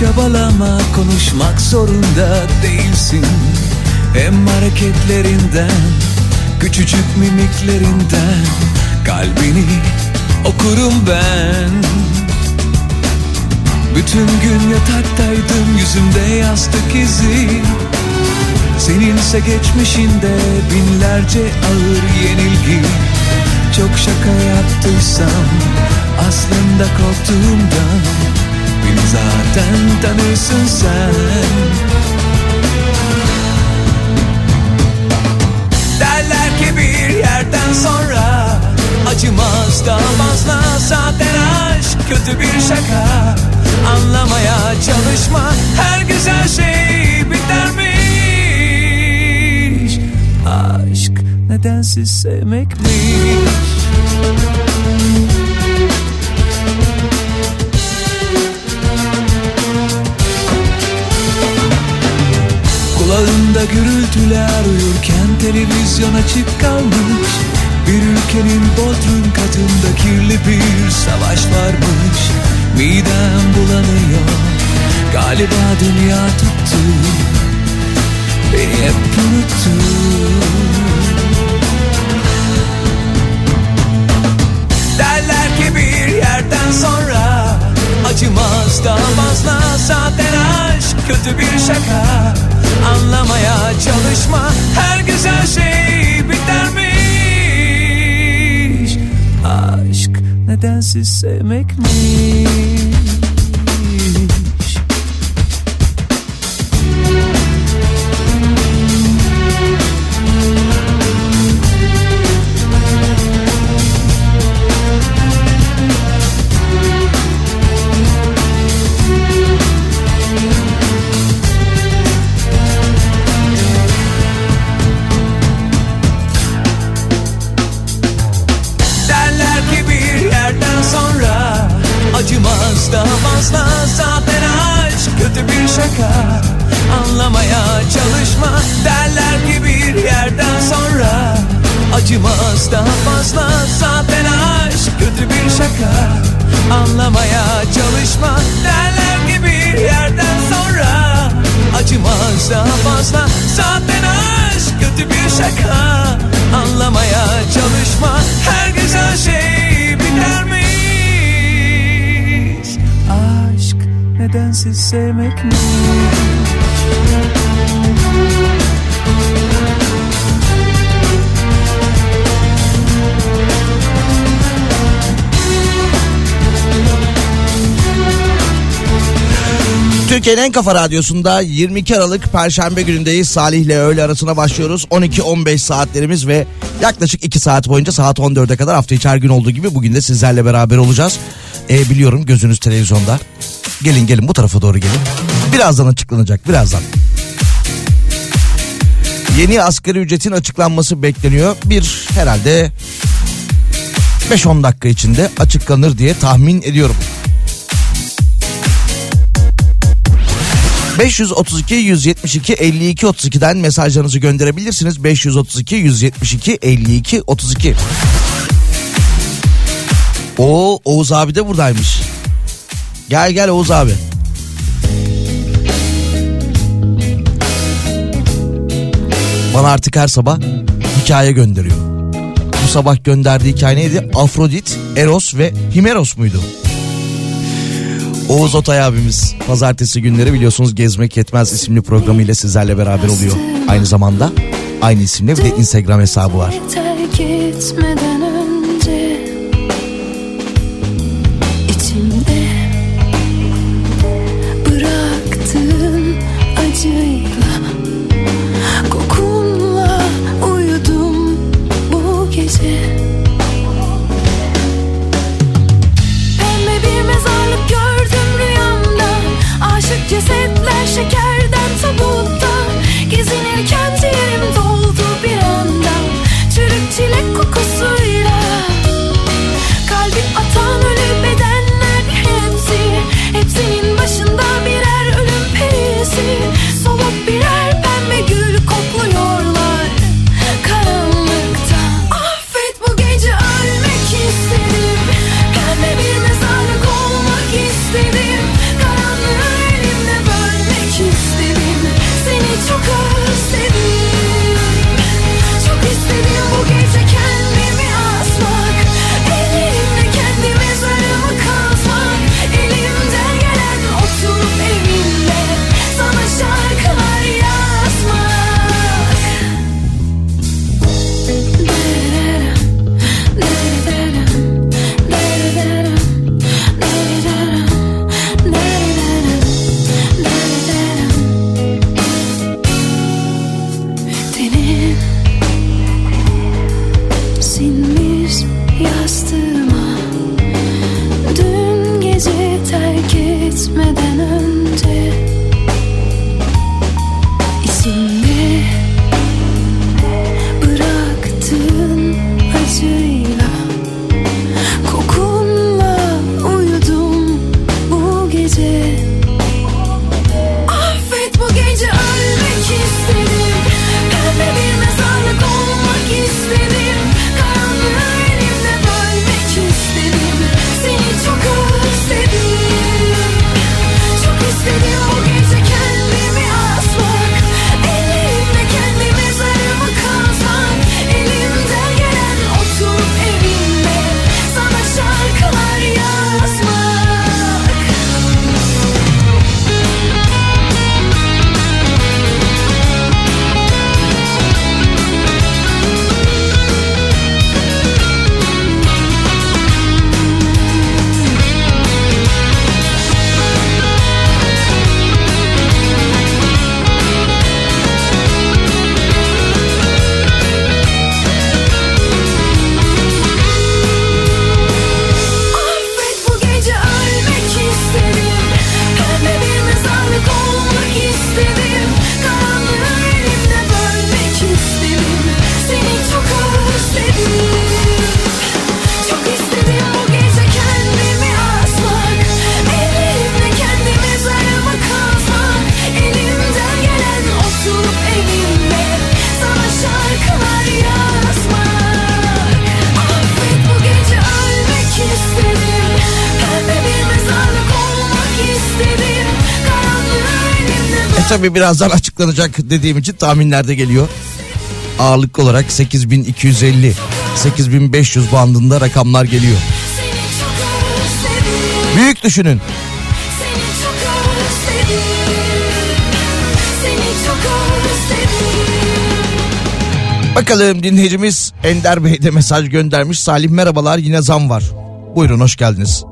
Çabalama konuşmak zorunda değilsin. Hem hareketlerinden Küçücük mimiklerinden Kalbini okurum ben. Bütün gün yataktaydım yüzümde yastık izi. Seninse geçmişinde binlerce ağır yenilgi. Çok şaka yaptıysam aslında korktuğumdan Beni zaten tanırsın sen. Derler ki bir yerden sonra Acımaz da fazla. Zaten aşk kötü bir şaka. Anlamaya çalışma her güzel şey bitermiş. Aşk nedensiz sevmekmiş Kulağında gürültüler uyurken televizyon açık kalmış. Bir ülkenin bodrum katında kirli bir savaş varmış. Midem bulanıyor galiba dünya tuttu. Beni hep unuttu. Derler ki bir yerden sonra Acımaz. Da fazla zaten aşk kötü bir şaka Anlamaya çalışma. Her güzel şey bitermiş Aşk nedensiz sevmekmiş Derler fazla zaten aşk kötü bir şaka Anlamaya çalışma. Derler ki bir yerden sonra Acımaz. Da fazla zaten aşk kötü bir şaka Anlamaya çalışma. Derler ki bir yerden sonra Acımaz. Da fazla zaten aşk kötü bir şaka Anlamaya çalışma. Her Nedensiz sevmekmiş Türkiye'nin en kafa radyosunda 22 Aralık Perşembe günündeyiz. Salih ile öğle arasına başlıyoruz. 12-15 saatlerimiz ve yaklaşık 2 saat boyunca saat 14'e kadar hafta içi her gün olduğu gibi bugün de sizlerle beraber olacağız. E, biliyorum gözünüz televizyonda. Gelin gelin bu tarafa doğru gelin. Birazdan açıklanacak birazdan. Yeni asgari ücretin açıklanması bekleniyor. Bir herhalde 5-10 dakika içinde açıklanır diye tahmin ediyorum. 532 172 52 32'den mesajlarınızı gönderebilirsiniz. 532 172 52 32. O Oğuz abi de buradaymış. Gel gel Oğuz abi. Bana artık her sabah hikaye gönderiyor. Bu sabah gönderdiği hikaye neydi? Afrodit, Eros ve Himeros muydu? Oğuz Otay abimiz pazartesi günleri biliyorsunuz Gezmek Yetmez isimli programıyla sizlerle beraber oluyor. Aynı zamanda aynı isimle bir de Instagram hesabı var. Terk etmeden tabii birazdan açıklanacak dediğim için tahminlerde geliyor. Ağırlık olarak 8250 8500 bandında rakamlar geliyor. Büyük düşünün. Bakalım dinleyicimiz Ender Bey de mesaj göndermiş. Salih merhabalar yine zam var. Buyurun hoş geldiniz.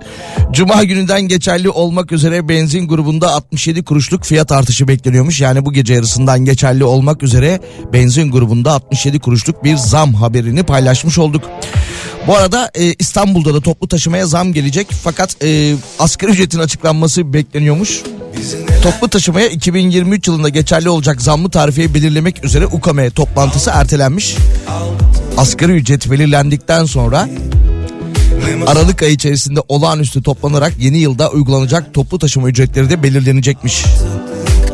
Cuma gününden geçerli olmak üzere benzin grubunda 67 kuruşluk fiyat artışı bekleniyormuş. Yani bu gece yarısından geçerli olmak üzere benzin grubunda 67 kuruşluk bir zam haberini paylaşmış olduk. Bu arada e, İstanbul'da da toplu taşımaya zam gelecek fakat e, asgari ücretin açıklanması bekleniyormuş. Toplu taşımaya 2023 yılında geçerli olacak zamlı tarifeyi belirlemek üzere UKME toplantısı ertelenmiş. Asgari ücret belirlendikten sonra Aralık ayı içerisinde olağanüstü toplanarak yeni yılda uygulanacak toplu taşıma ücretleri de belirlenecekmiş.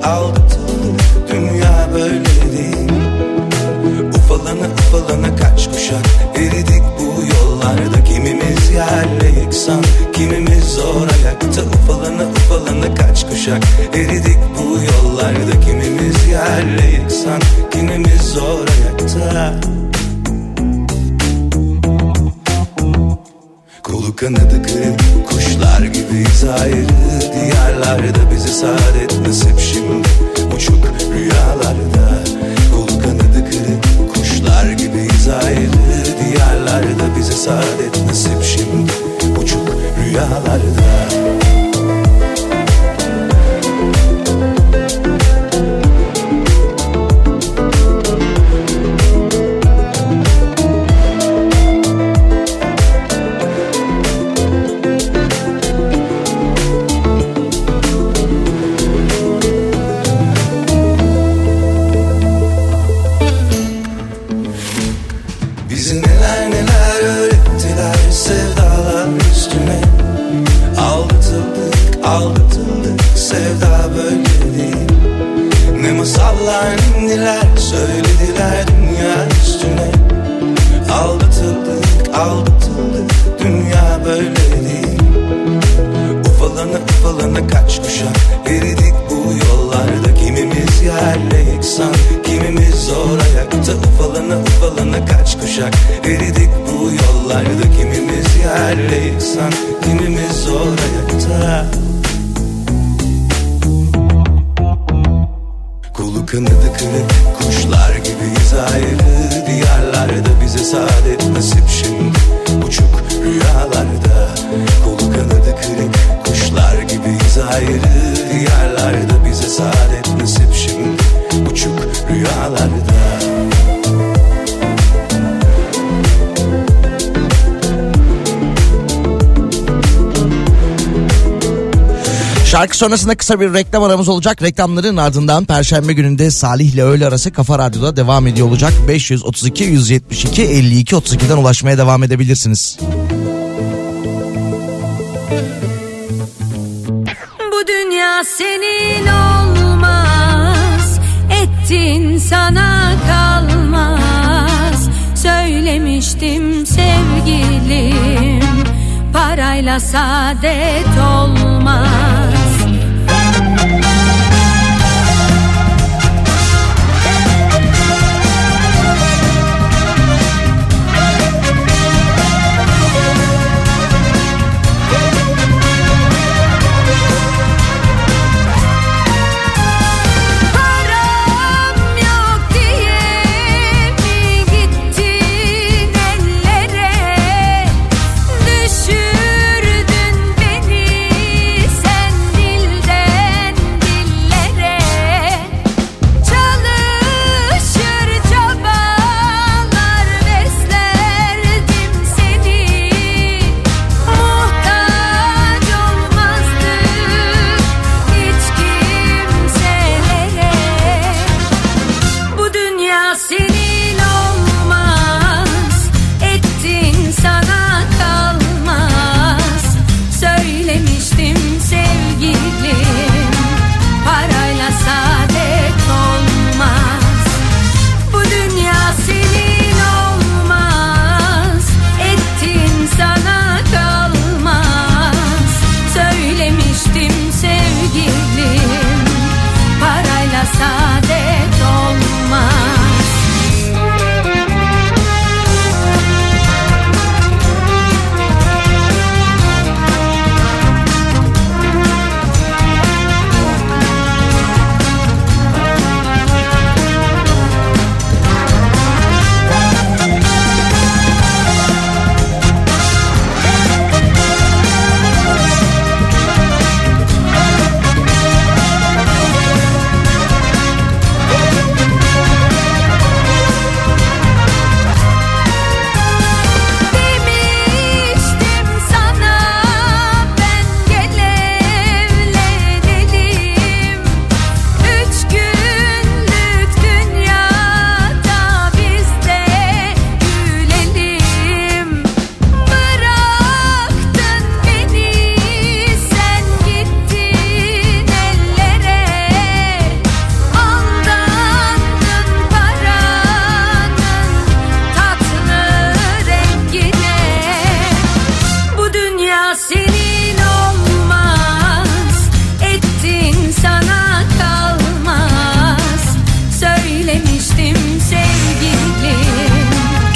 aldatıldık dünya böyle değil. Ufalana ufalana kaç kuşak eridik bu yollarda. Kimimiz yerle yeksan kimimiz zor ayakta. Ufalana ufalana kaç kuşak eridik bu yollarda. Kimimiz yerle yeksan kimimiz zor ayakta kanadı kırık kuşlar gibiyiz ayrı Diyarlarda bizi saadet nasip şimdi. Uçuk rüyalarda Kolu kanadı kırık kuşlar gibiyiz ayrı Diyarlarda bizi saadet nasip şimdi. Uçuk rüyalarda sonrasında kısa bir reklam aramız olacak. Reklamların ardından Perşembe gününde Salih ile öğle arası Kafa Radyo'da devam ediyor olacak. 532 172 52 32'den ulaşmaya devam edebilirsiniz. Bu dünya senin olmaz Ettin sana kalmaz Söylemiştim sevgilim Parayla saadet olmaz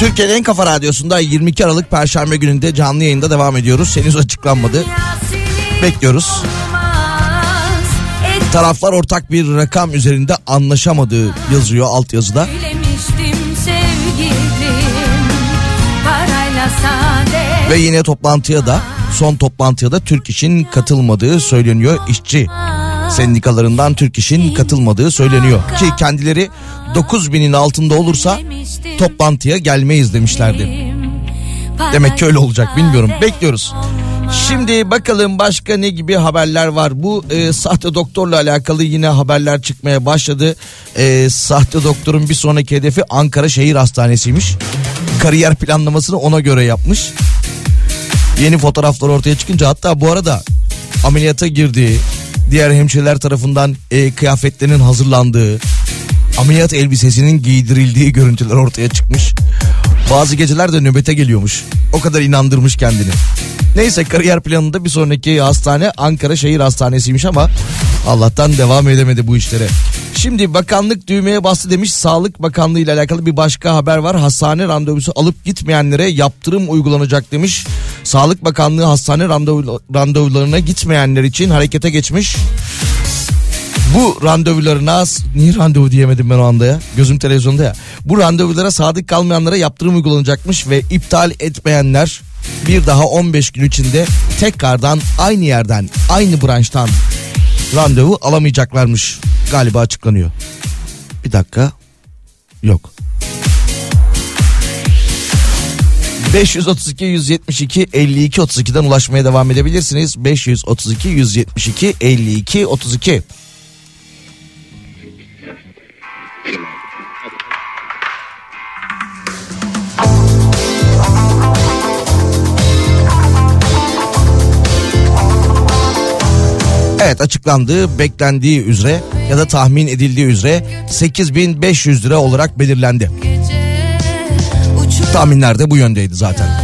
Türkiye'nin en kafa radyosunda 22 Aralık Perşembe gününde canlı yayında devam ediyoruz. Henüz açıklanmadı. Bekliyoruz. Taraflar ortak bir rakam üzerinde anlaşamadığı yazıyor altyazıda. Ve yine toplantıya da son toplantıya da Türk İş'in katılmadığı söyleniyor. İşçi sendikalarından Türk İş'in katılmadığı söyleniyor. Ki kendileri 9000'in altında olursa toplantıya gelmeyiz demişlerdi. Demek ki öyle olacak bilmiyorum. Bekliyoruz. Şimdi bakalım başka ne gibi haberler var. Bu e, sahte doktorla alakalı yine haberler çıkmaya başladı. E, sahte doktorun bir sonraki hedefi Ankara Şehir Hastanesi'ymiş. Kariyer planlamasını ona göre yapmış. Yeni fotoğraflar ortaya çıkınca hatta bu arada ameliyata girdiği, diğer hemşireler tarafından e, kıyafetlerinin hazırlandığı, ameliyat elbisesinin giydirildiği görüntüler ortaya çıkmış. Bazı geceler de nöbete geliyormuş. O kadar inandırmış kendini. Neyse kariyer planında bir sonraki hastane Ankara Şehir Hastanesi'ymiş ama Allah'tan devam edemedi bu işlere. Şimdi bakanlık düğmeye bastı demiş. Sağlık Bakanlığı ile alakalı bir başka haber var. Hastane randevusu alıp gitmeyenlere yaptırım uygulanacak demiş. Sağlık Bakanlığı hastane randevu, randevularına gitmeyenler için harekete geçmiş. Bu randevularına niye randevu diyemedim ben o anda ya gözüm televizyonda ya. Bu randevulara sadık kalmayanlara yaptırım uygulanacakmış ve iptal etmeyenler bir daha 15 gün içinde tekrardan aynı yerden aynı branştan randevu alamayacaklarmış galiba açıklanıyor. Bir dakika yok. 532 172 52 32'den ulaşmaya devam edebilirsiniz. 532 172 52 32. Evet açıklandığı beklendiği üzere ya da tahmin edildiği üzere 8500 lira olarak belirlendi. Tahminler de bu yöndeydi zaten.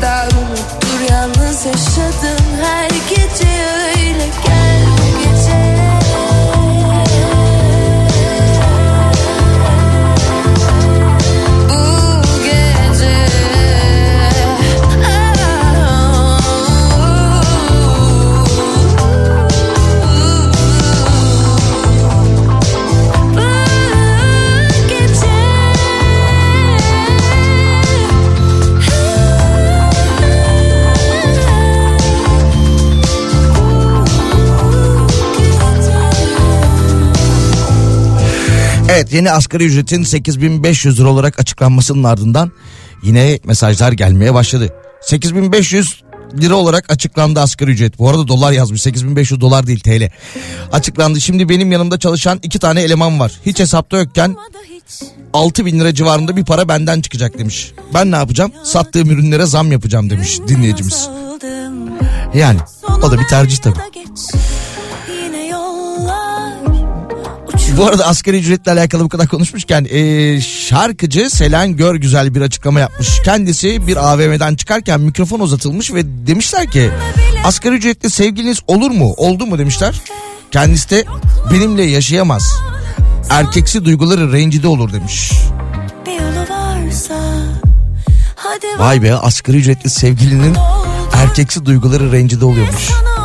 Sevilmediğim kadar Yeni asgari ücretin 8500 lira olarak açıklanmasının ardından yine mesajlar gelmeye başladı. 8500 lira olarak açıklandı asgari ücret. Bu arada dolar yazmış 8500 dolar değil TL. Açıklandı şimdi benim yanımda çalışan iki tane eleman var. Hiç hesapta yokken 6 bin lira civarında bir para benden çıkacak demiş. Ben ne yapacağım? Sattığım ürünlere zam yapacağım demiş dinleyicimiz. Yani o da bir tercih tabii. Bu arada asgari ücretle alakalı bu kadar konuşmuşken e, şarkıcı Selen Gör güzel bir açıklama yapmış. Kendisi bir AVM'den çıkarken mikrofon uzatılmış ve demişler ki asgari ücretli sevgiliniz olur mu oldu mu demişler. Kendisi de benimle yaşayamaz. Erkeksi duyguları rencide olur demiş. Vay be asgari ücretli sevgilinin erkeksi duyguları rencide oluyormuş. Sana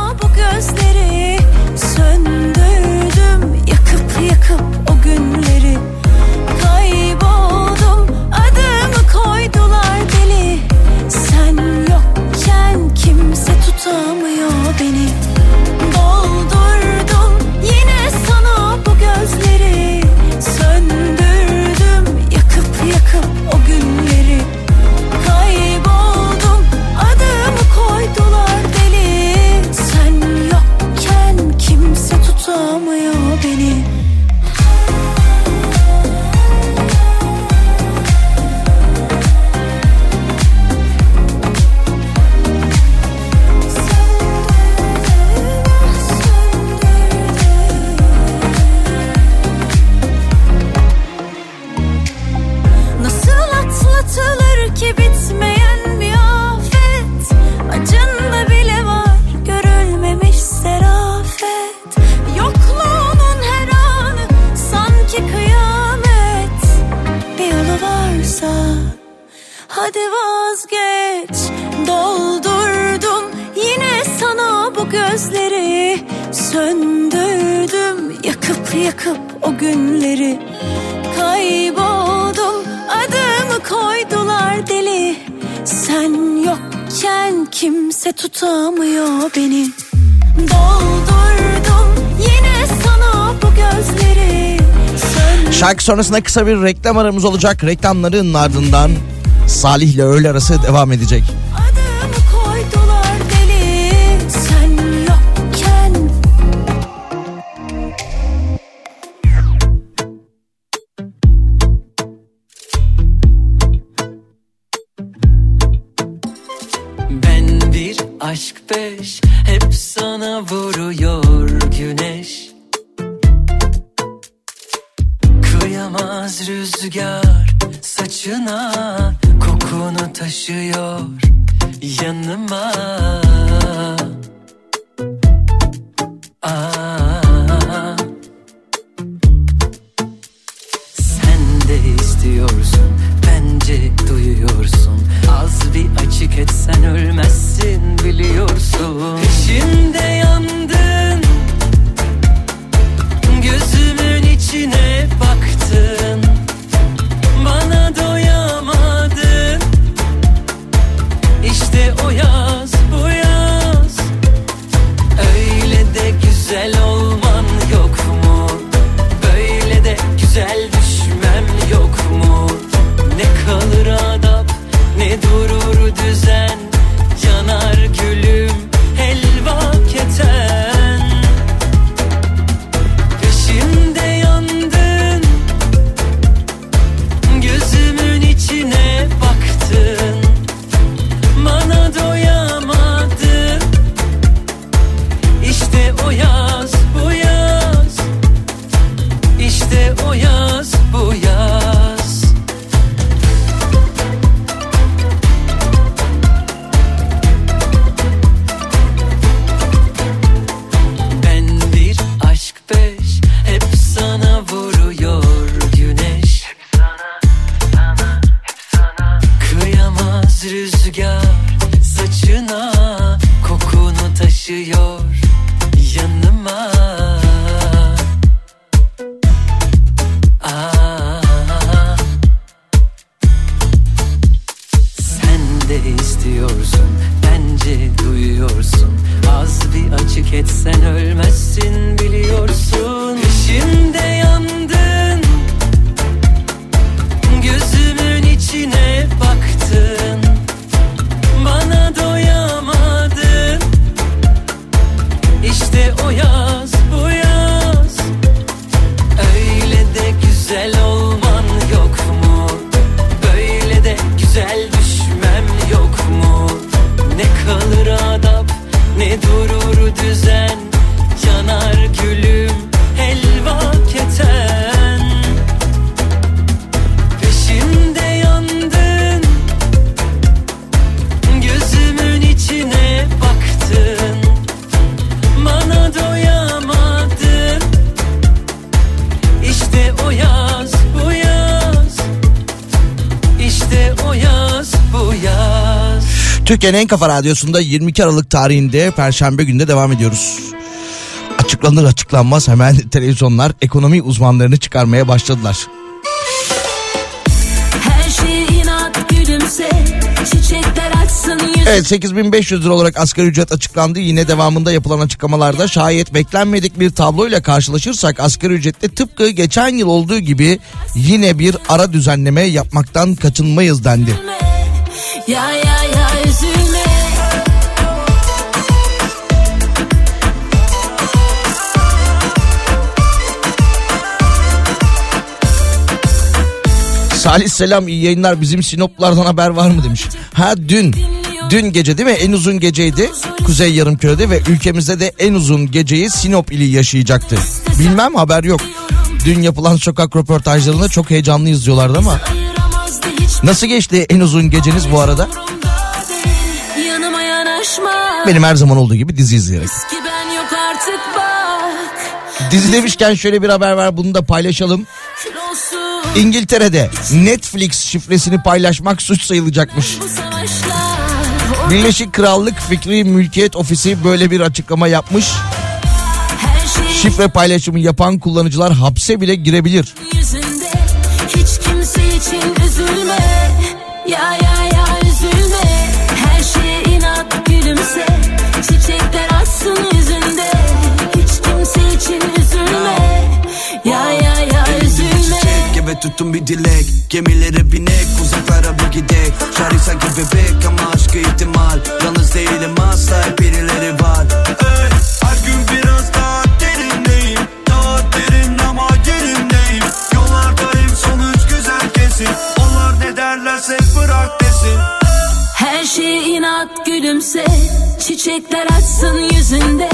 Sonrasında kısa bir reklam aramız olacak. Reklamların ardından Salih ile öğle arası devam edecek. Türkiye'nin en kafa radyosunda 22 Aralık tarihinde Perşembe günde devam ediyoruz. Açıklanır açıklanmaz hemen televizyonlar ekonomi uzmanlarını çıkarmaya başladılar. Her inat gülümse Evet 8500 lira olarak asgari ücret açıklandı. Yine devamında yapılan açıklamalarda şayet beklenmedik bir tabloyla karşılaşırsak asgari ücrette tıpkı geçen yıl olduğu gibi yine bir ara düzenleme yapmaktan kaçınmayız dendi. Ya ya ya Salih selam iyi yayınlar bizim Sinoplardan haber var mı demiş. Ha dün dün gece değil mi en uzun geceydi Kuzey Yarımküre'de ve ülkemizde de en uzun geceyi Sinop ili yaşayacaktı. Bilmem haber yok. Dün yapılan sokak röportajlarında çok heyecanlı izliyorlardı ama nasıl geçti en uzun geceniz bu arada? Benim her zaman olduğu gibi dizi izleyerek. Dizi demişken şöyle bir haber var bunu da paylaşalım. İngiltere'de Netflix şifresini paylaşmak suç sayılacakmış. Birleşik Krallık Fikri Mülkiyet Ofisi böyle bir açıklama yapmış. Şifre paylaşımı yapan kullanıcılar hapse bile girebilir. Hiç kimse için üzülme Ya ya ya üzülme Her şeye inat gülümse Çiçekler açsın yüzünde Hiç kimse için üzülme Ya ya eve tutun bir dilek. Gemilere binek uzaklara bir gidek. Şarkı sanki bebek ama aşkı ihtimal. Yalnız değilim asla hep birileri var. Ey, Her gün biraz daha derindeyim. Daha derin ama yerindeyim. Yollardayım sonuç güzel kesin. Onlar ne derlerse bırak desin. Her şeye inat gülümse. Çiçekler açsın yüzünde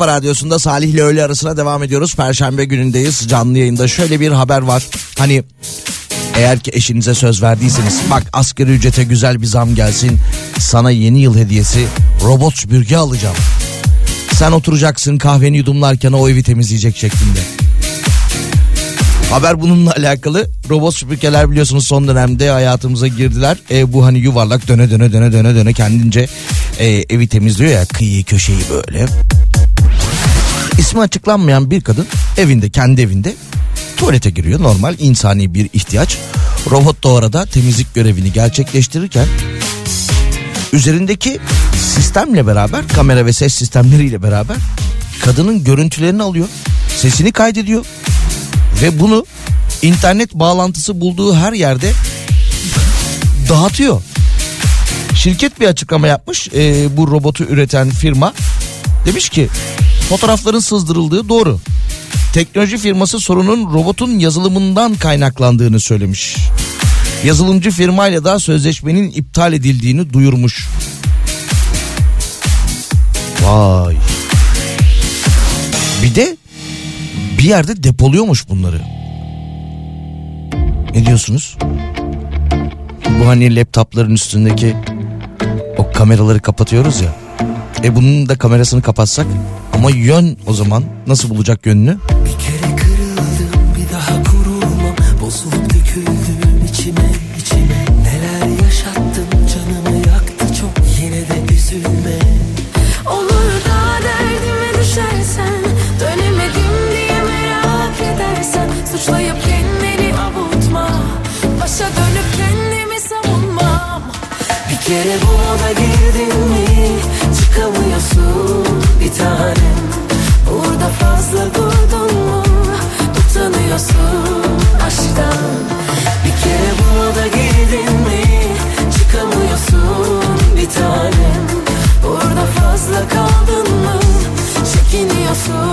kafa radyosunda Salih ile öğle arasına devam ediyoruz. Perşembe günündeyiz canlı yayında. Şöyle bir haber var. Hani eğer ki eşinize söz verdiyseniz bak asgari ücrete güzel bir zam gelsin. Sana yeni yıl hediyesi robot süpürge alacağım. Sen oturacaksın kahveni yudumlarken o evi temizleyecek şeklinde. Haber bununla alakalı. Robot süpürgeler biliyorsunuz son dönemde hayatımıza girdiler. E, bu hani yuvarlak döne döne döne döne döne kendince e, evi temizliyor ya kıyıyı köşeyi böyle. İsmi açıklanmayan bir kadın evinde kendi evinde tuvalete giriyor. Normal insani bir ihtiyaç. Robot da orada temizlik görevini gerçekleştirirken üzerindeki sistemle beraber kamera ve ses sistemleriyle beraber kadının görüntülerini alıyor. Sesini kaydediyor ve bunu internet bağlantısı bulduğu her yerde dağıtıyor. Şirket bir açıklama yapmış e, bu robotu üreten firma. Demiş ki fotoğrafların sızdırıldığı doğru. Teknoloji firması sorunun robotun yazılımından kaynaklandığını söylemiş. Yazılımcı firmayla da sözleşmenin iptal edildiğini duyurmuş. Vay. Bir de bir yerde depoluyormuş bunları. Ne diyorsunuz? Bu hani laptopların üstündeki o kameraları kapatıyoruz ya. E bunun da kamerasını kapatsak. Ama yön o zaman nasıl bulacak yönünü? Bir kere kırıldım bir daha kurulmam. Bozulup döküldüm içime içime. Neler yaşattım canımı yaktı çok. Yine de üzülme. Olur da derdime düşersen Dönemedim diye merak edersen. Suçlayıp kendini avutma. Başa dönüp kendimi savunmam. Bir kere bu aşktan Bir kere bu moda girdin mi? Çıkamıyorsun bir tanem. Burada fazla kaldın mı? Çekiniyorsun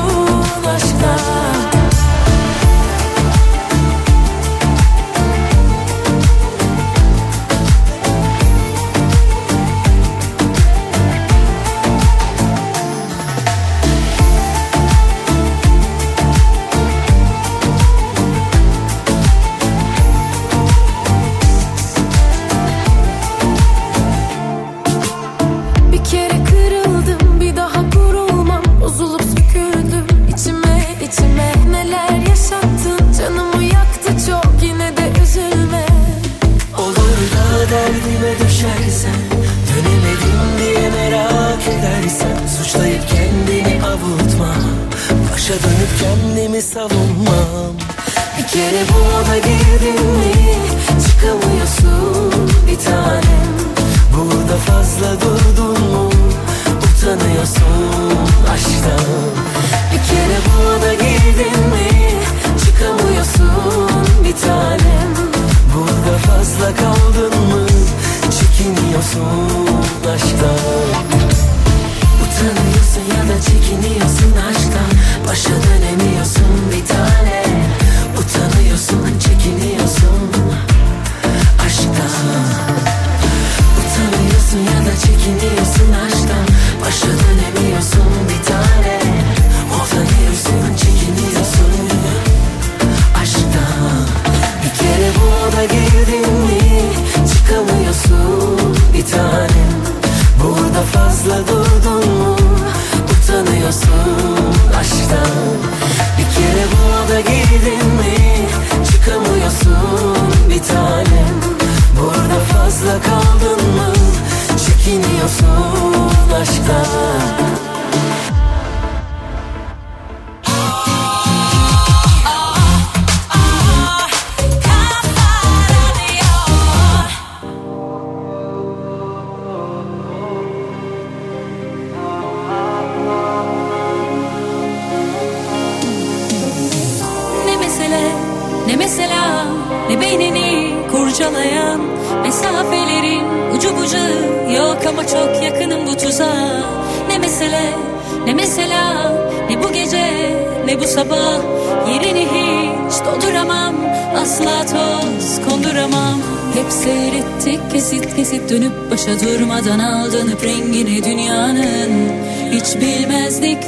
Başa dönüp kendimi savunmam. Bir kere bu moda girdin mi? Çıkamıyorsun bir tanem. Burada fazla durdun mu? Utanıyorsun aşktan. Bir kere bu moda girdin mi? Çıkamıyorsun bir tanem. Burada fazla kaldın mı? Çekiniyorsun aşktan Utanıyorsun ya da çekiniyorsun aşktan Başa dönemiyorsun bir tane. Utanıyorsun çekiniyorsun aşktan Utanıyorsun ya da çekiniyorsun aşktan Başa dönemiyorsun bir tane. Utanıyorsun çekiniyorsun aşktan Bir kere bu oda girdin mi Çıkamıyorsun bir tanem. Burada fazla durdun bir tanem. Burada fazla kaldın mı? Çekiniyorsun aşktan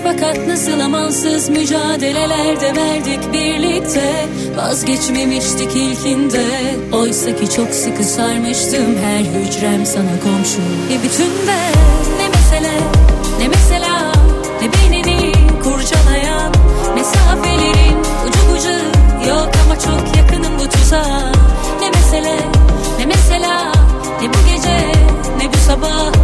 fakat nasıl amansız mücadelelerde verdik birlikte Vazgeçmemiştik ilkinde. Oysa ki çok sıkı sarmıştım her hücrem sana komşu. E bütün de ne mesele ne mesela ne beynini kurcalayan Mesafelerin ucu bucu yok ama çok yakınım bu tuzağa. Ne mesele ne mesela ne bu gece ne bu sabah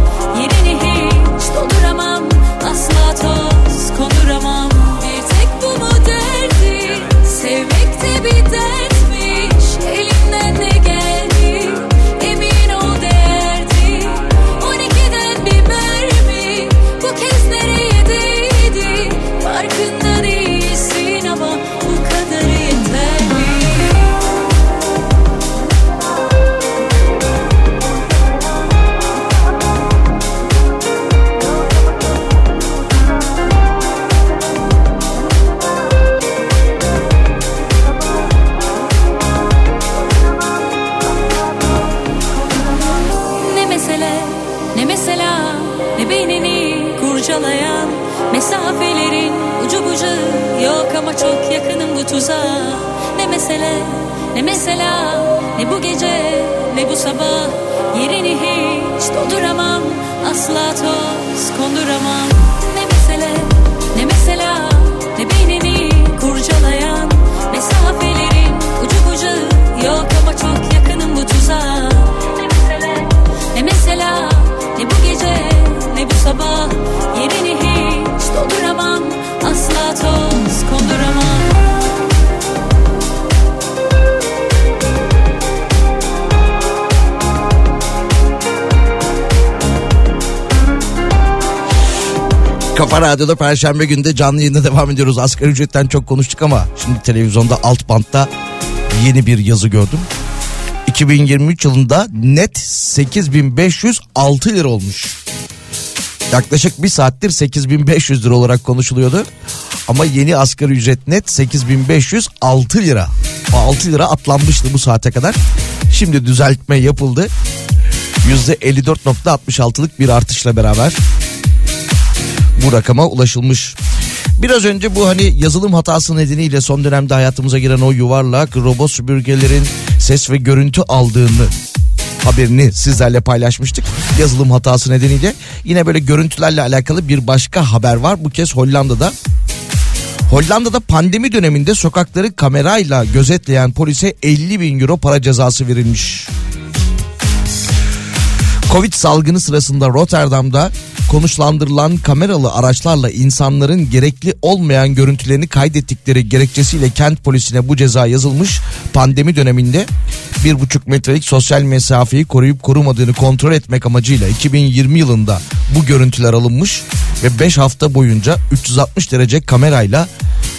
konduramam Kafa Radyo'da Perşembe günde canlı yayında devam ediyoruz. Asgari ücretten çok konuştuk ama şimdi televizyonda alt bantta yeni bir yazı gördüm. 2023 yılında net 8506 lira olmuş. Yaklaşık bir saattir 8500 lira olarak konuşuluyordu. Ama yeni asgari ücret net 8506 lira. O 6 lira atlanmıştı bu saate kadar. Şimdi düzeltme yapıldı. %54.66'lık bir artışla beraber bu rakama ulaşılmış. Biraz önce bu hani yazılım hatası nedeniyle son dönemde hayatımıza giren o yuvarlak robot süpürgelerin ses ve görüntü aldığını haberini sizlerle paylaşmıştık. Yazılım hatası nedeniyle yine böyle görüntülerle alakalı bir başka haber var. Bu kez Hollanda'da. Hollanda'da pandemi döneminde sokakları kamerayla gözetleyen polise 50 bin euro para cezası verilmiş. Covid salgını sırasında Rotterdam'da konuşlandırılan kameralı araçlarla insanların gerekli olmayan görüntülerini kaydettikleri gerekçesiyle kent polisine bu ceza yazılmış. Pandemi döneminde bir buçuk metrelik sosyal mesafeyi koruyup korumadığını kontrol etmek amacıyla 2020 yılında bu görüntüler alınmış ve 5 hafta boyunca 360 derece kamerayla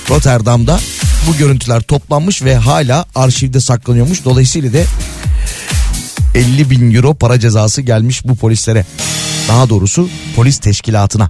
Rotterdam'da bu görüntüler toplanmış ve hala arşivde saklanıyormuş. Dolayısıyla da 50 bin euro para cezası gelmiş bu polislere. Daha doğrusu polis teşkilatına.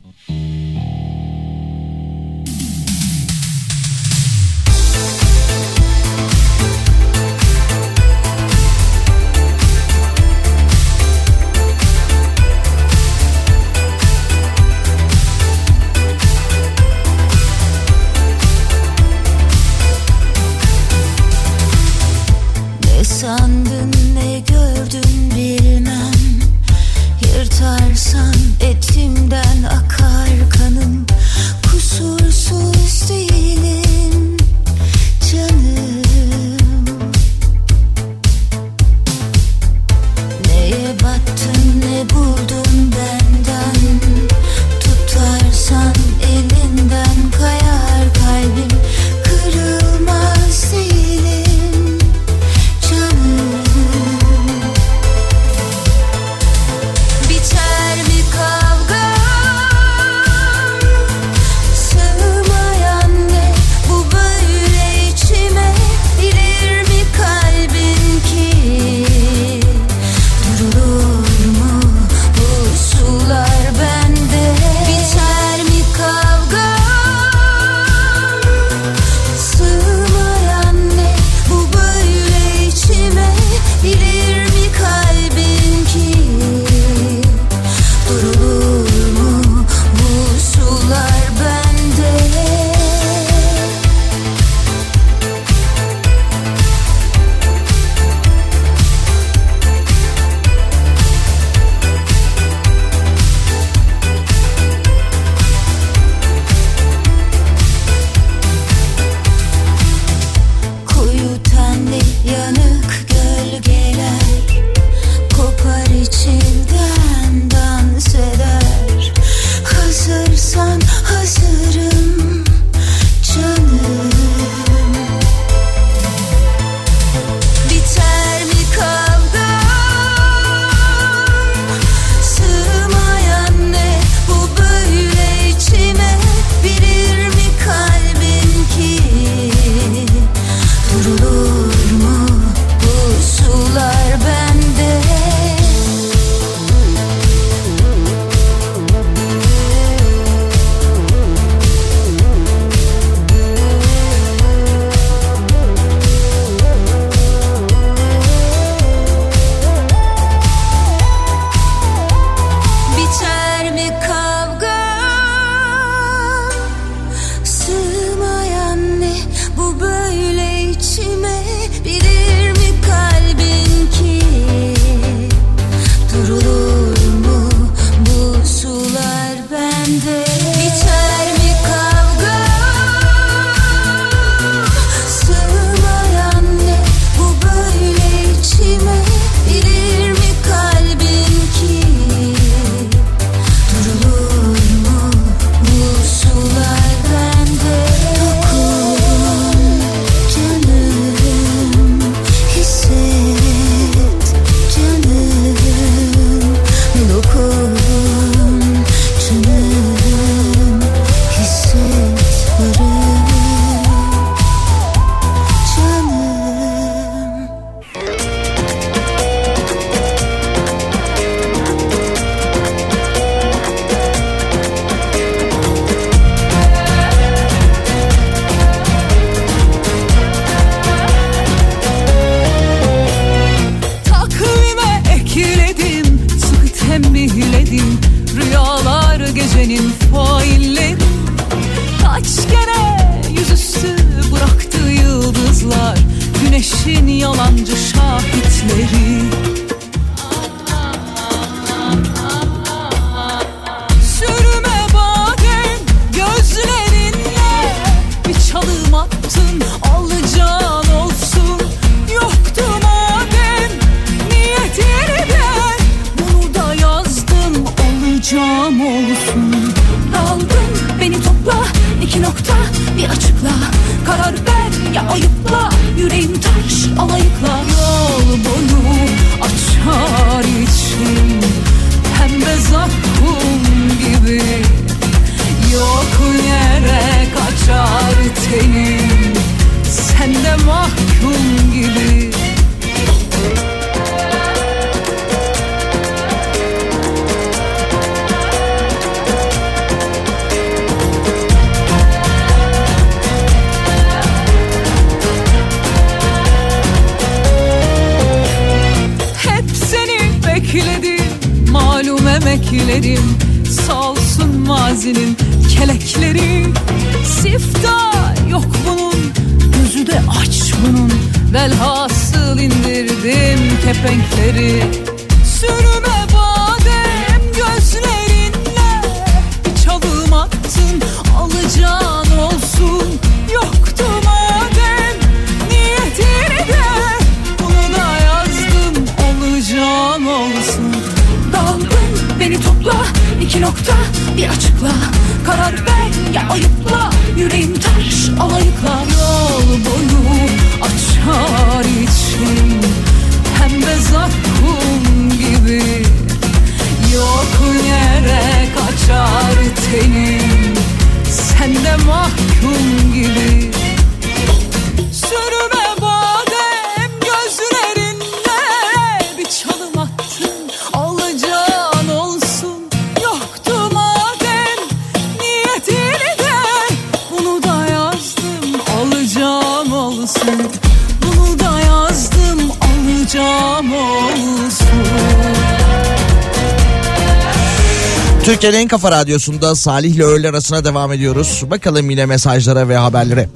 Radyosunda Salih ile öğle arasına devam ediyoruz. Bakalım yine mesajlara ve haberlere.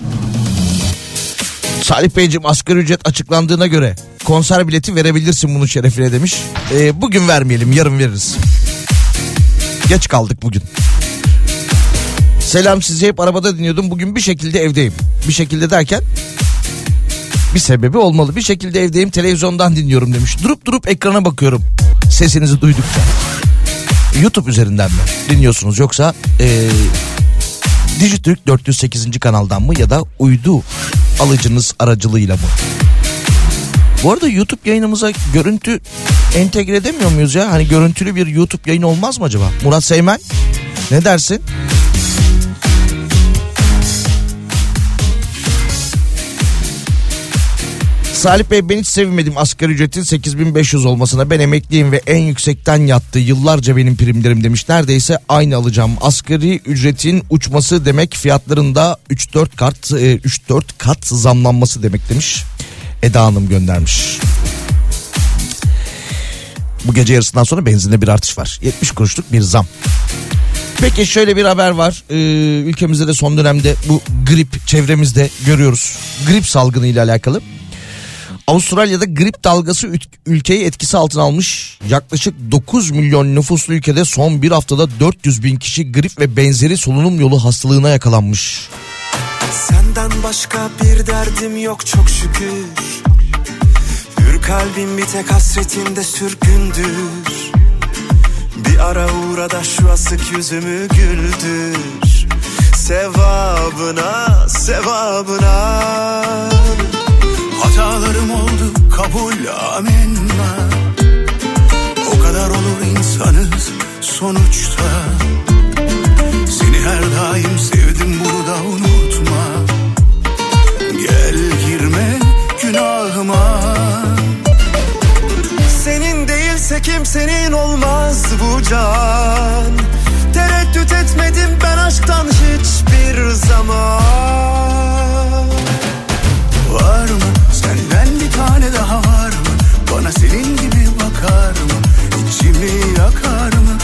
Salih Beyciğim asgari ücret açıklandığına göre konser bileti verebilirsin bunun şerefine demiş. Ee, bugün vermeyelim yarın veririz. Geç kaldık bugün. Selam sizi hep arabada dinliyordum. Bugün bir şekilde evdeyim. Bir şekilde derken bir sebebi olmalı. Bir şekilde evdeyim televizyondan dinliyorum demiş. Durup durup ekrana bakıyorum sesinizi duydukça. YouTube üzerinden mi dinliyorsunuz yoksa e, Dijitürk 408. kanaldan mı ya da uydu alıcınız aracılığıyla mı? Bu arada YouTube yayınımıza görüntü entegre edemiyor muyuz ya? Hani görüntülü bir YouTube yayın olmaz mı acaba? Murat Seymen ne dersin? Salih Bey ben hiç sevinmedim asgari ücretin 8500 olmasına. Ben emekliyim ve en yüksekten yattı. Yıllarca benim primlerim demiş. Neredeyse aynı alacağım. Asgari ücretin uçması demek fiyatlarında 3-4 kat e, 3-4 kat zamlanması demek demiş. Eda Hanım göndermiş. Bu gece yarısından sonra benzinde bir artış var. 70 kuruşluk bir zam. Peki şöyle bir haber var. Ee, ülkemizde de son dönemde bu grip çevremizde görüyoruz. Grip salgını ile alakalı. Avustralya'da grip dalgası ül- ülkeyi etkisi altına almış. Yaklaşık 9 milyon nüfuslu ülkede son bir haftada 400 bin kişi grip ve benzeri solunum yolu hastalığına yakalanmış. Senden başka bir derdim yok çok şükür Hür kalbim bir tek hasretinde sürgündür Bir ara uğra da şu asık yüzümü güldür Sevabına, sevabına Hatalarım oldu kabul amenna. O kadar olur insanız sonuçta. Seni her daim sevdim bunu unutma. Gel girme günahıma. Senin değilse kimsenin olmaz bu can. Tereddüt etmedim ben aşktan hiçbir zaman senin gibi bakar mı? İçimi yakar mı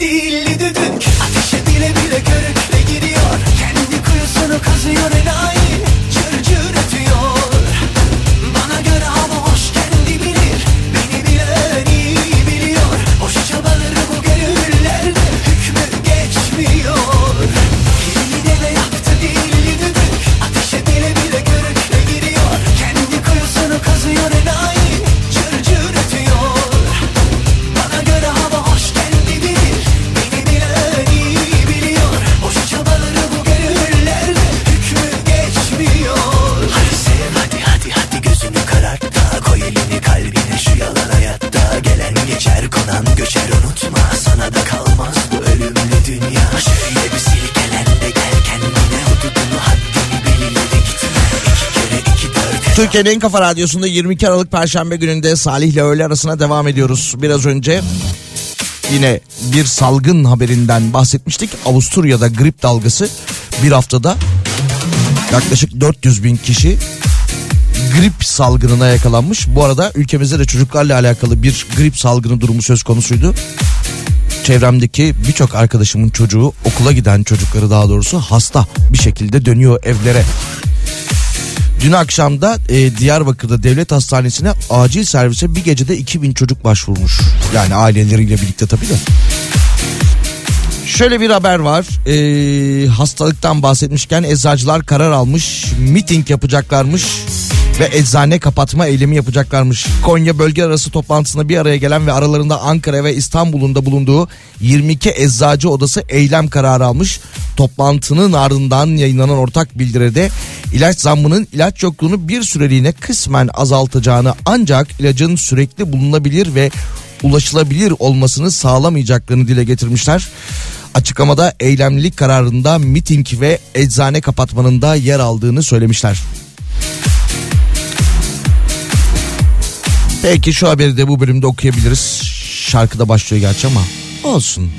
dilli düdü Türkiye'nin en kafa radyosunda 22 Aralık Perşembe gününde Salih ile öğle arasına devam ediyoruz. Biraz önce yine bir salgın haberinden bahsetmiştik. Avusturya'da grip dalgası bir haftada yaklaşık 400 bin kişi grip salgınına yakalanmış. Bu arada ülkemizde de çocuklarla alakalı bir grip salgını durumu söz konusuydu. Çevremdeki birçok arkadaşımın çocuğu okula giden çocukları daha doğrusu hasta bir şekilde dönüyor evlere. Dün akşamda e, Diyarbakır'da devlet hastanesine acil servise bir gecede 2000 çocuk başvurmuş. Yani aileleriyle birlikte tabii de. Şöyle bir haber var. Ee, hastalıktan bahsetmişken eczacılar karar almış. Miting yapacaklarmış ve eczane kapatma eylemi yapacaklarmış. Konya bölge arası toplantısında bir araya gelen ve aralarında Ankara ve İstanbul'un da bulunduğu 22 eczacı odası eylem kararı almış. Toplantının ardından yayınlanan ortak bildiride ilaç zammının ilaç yokluğunu bir süreliğine kısmen azaltacağını ancak ilacın sürekli bulunabilir ve ulaşılabilir olmasını sağlamayacaklarını dile getirmişler. Açıklamada eylemlilik kararında miting ve eczane kapatmanın da yer aldığını söylemişler. Peki şu haberi de bu bölümde okuyabiliriz. Şarkıda başlıyor gerçi ama olsun.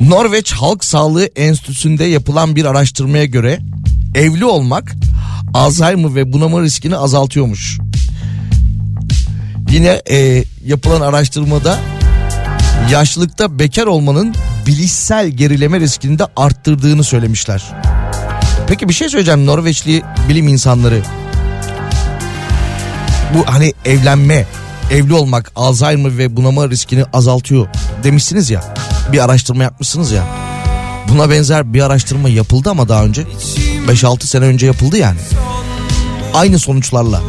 Norveç Halk Sağlığı Enstitüsü'nde yapılan bir araştırmaya göre evli olmak Alzheimer ve bunama riskini azaltıyormuş. Yine e, yapılan araştırmada yaşlılıkta bekar olmanın bilişsel gerileme riskini de arttırdığını söylemişler. Peki bir şey söyleyeceğim Norveçli bilim insanları. Bu hani evlenme, evli olmak Alzheimer ve bunama riskini azaltıyor demişsiniz ya. Bir araştırma yapmışsınız ya. Buna benzer bir araştırma yapıldı ama daha önce 5-6 sene önce yapıldı yani. Aynı sonuçlarla.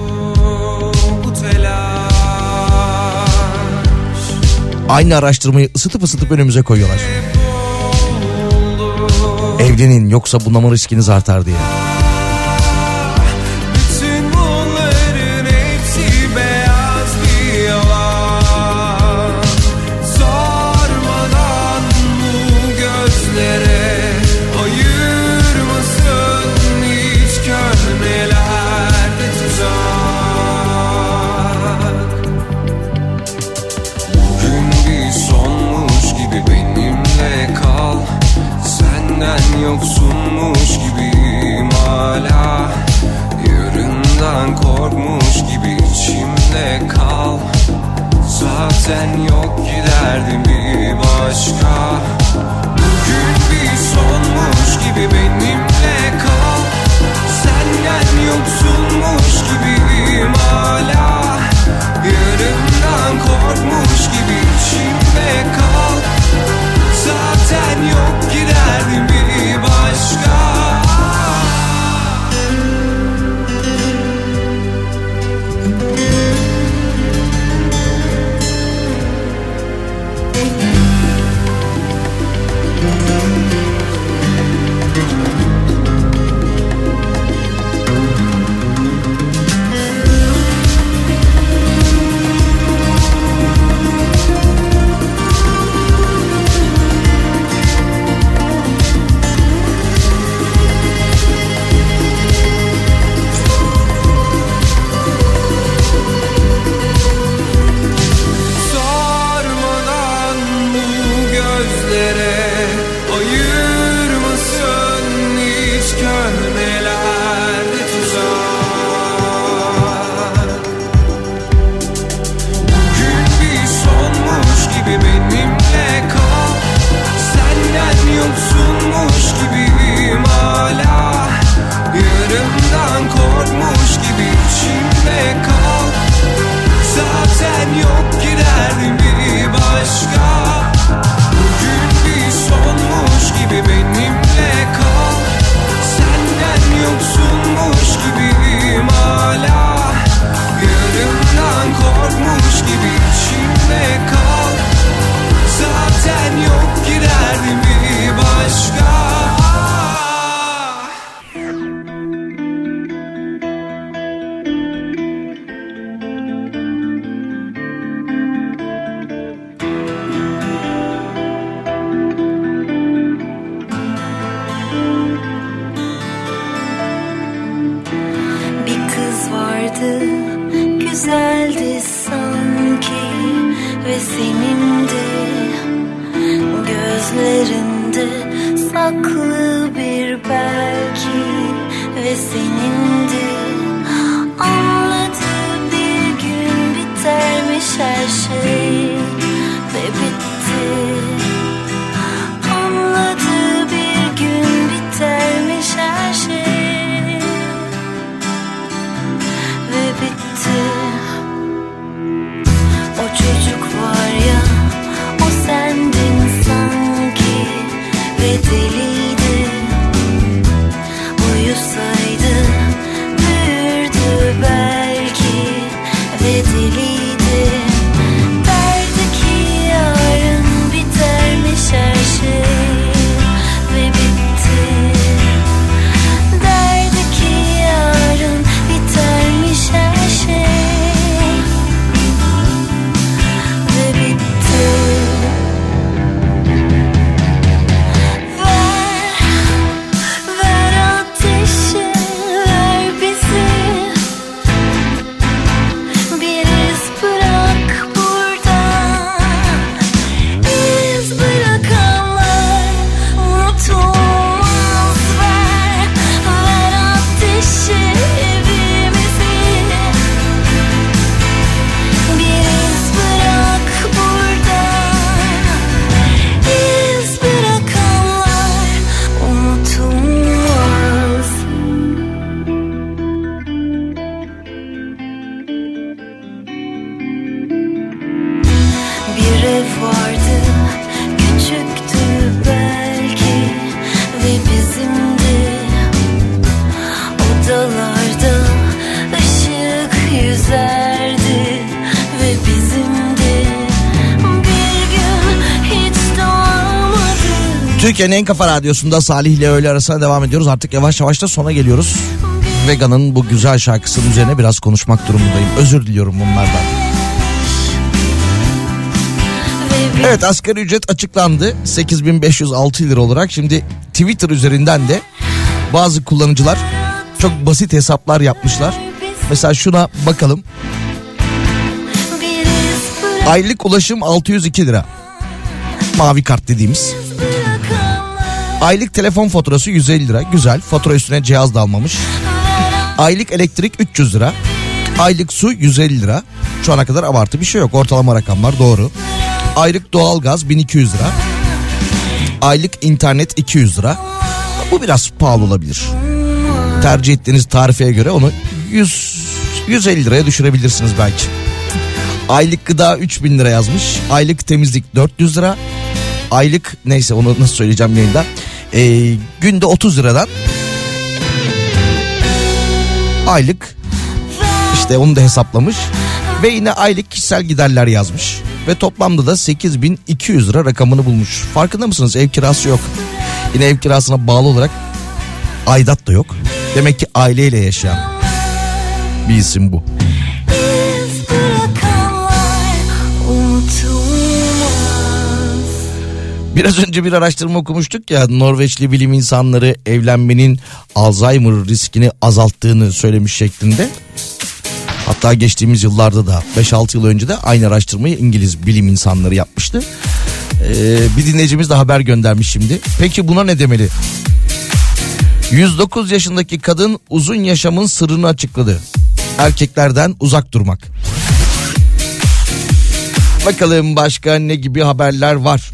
Aynı araştırmayı ısıtıp ısıtıp önümüze koyuyorlar. Evlenin yoksa bunama riskiniz artar diye. Zaten yok giderdim bir başka. Bugün bir sonmuş gibi benimle kal. Senden yoksunmuş gibiyim hala. Yarından korkmuş gibi içimde kal. Zaten yok Türkiye'nin en kafa radyosunda Salih ile öğle arasına devam ediyoruz. Artık yavaş yavaş da sona geliyoruz. Vega'nın bu güzel şarkısının üzerine biraz konuşmak durumundayım. Özür diliyorum bunlardan. Evet asgari ücret açıklandı. 8506 lira olarak. Şimdi Twitter üzerinden de bazı kullanıcılar çok basit hesaplar yapmışlar. Mesela şuna bakalım. Aylık ulaşım 602 lira. Mavi kart dediğimiz. Aylık telefon faturası 150 lira. Güzel. Fatura üstüne cihaz da almamış. Aylık elektrik 300 lira. Aylık su 150 lira. Şu ana kadar abartı bir şey yok. Ortalama rakamlar doğru. Aylık doğalgaz 1200 lira. Aylık internet 200 lira. Bu biraz pahalı olabilir. Tercih ettiğiniz tarifeye göre onu 100 150 liraya düşürebilirsiniz belki. Aylık gıda 3000 lira yazmış. Aylık temizlik 400 lira. Aylık neyse onu nasıl söyleyeceğim yayında. Ee, günde 30 liradan aylık işte onu da hesaplamış ve yine aylık kişisel giderler yazmış ve toplamda da 8200 lira rakamını bulmuş. Farkında mısınız? Ev kirası yok. Yine ev kirasına bağlı olarak aidat da yok. Demek ki aileyle yaşayan bir isim bu. Biraz önce bir araştırma okumuştuk ya Norveçli bilim insanları evlenmenin Alzheimer riskini azalttığını söylemiş şeklinde. Hatta geçtiğimiz yıllarda da 5-6 yıl önce de aynı araştırmayı İngiliz bilim insanları yapmıştı. Ee, bir dinleyicimiz de haber göndermiş şimdi. Peki buna ne demeli? 109 yaşındaki kadın uzun yaşamın sırrını açıkladı. Erkeklerden uzak durmak. Bakalım başka ne gibi haberler var?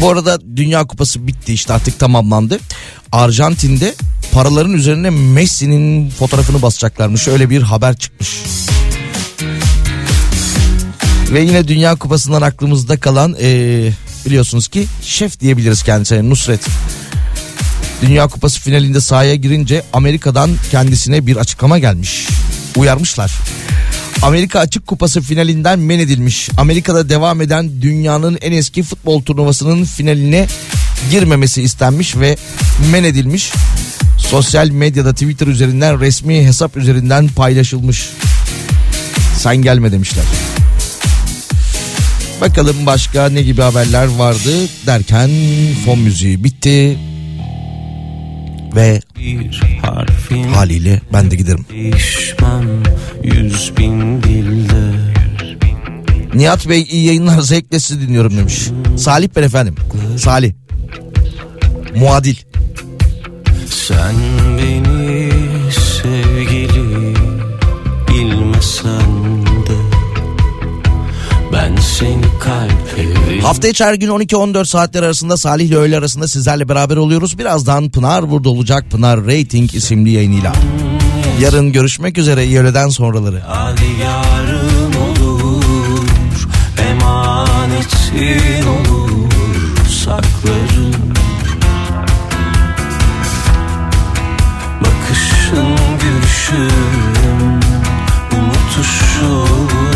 Bu arada Dünya Kupası bitti işte artık tamamlandı. Arjantin'de paraların üzerine Messi'nin fotoğrafını basacaklarmış. Öyle bir haber çıkmış. Ve yine Dünya Kupası'ndan aklımızda kalan eee, biliyorsunuz ki şef diyebiliriz kendisine Nusret. Dünya Kupası finalinde sahaya girince Amerika'dan kendisine bir açıklama gelmiş. Uyarmışlar. Amerika Açık Kupası finalinden men edilmiş. Amerika'da devam eden dünyanın en eski futbol turnuvasının finaline girmemesi istenmiş ve men edilmiş. Sosyal medyada Twitter üzerinden resmi hesap üzerinden paylaşılmış. Sen gelme demişler. Bakalım başka ne gibi haberler vardı derken fon müziği bitti. Ve haliyle ben de giderim. Nihat Bey iyi yayınlar zevkle sizi dinliyorum demiş. Salih ben efendim. Salih. Muadil. Sen beni sevgili buradayız. Hafta içi her gün 12-14 saatler arasında Salih ile öğle arasında sizlerle beraber oluyoruz. Birazdan Pınar burada olacak Pınar Rating isimli yayınıyla. Yarın görüşmek üzere iyi öğleden sonraları. Hadi yarın olur emanetin olur saklarım. Bakışın gülüşün unutuşun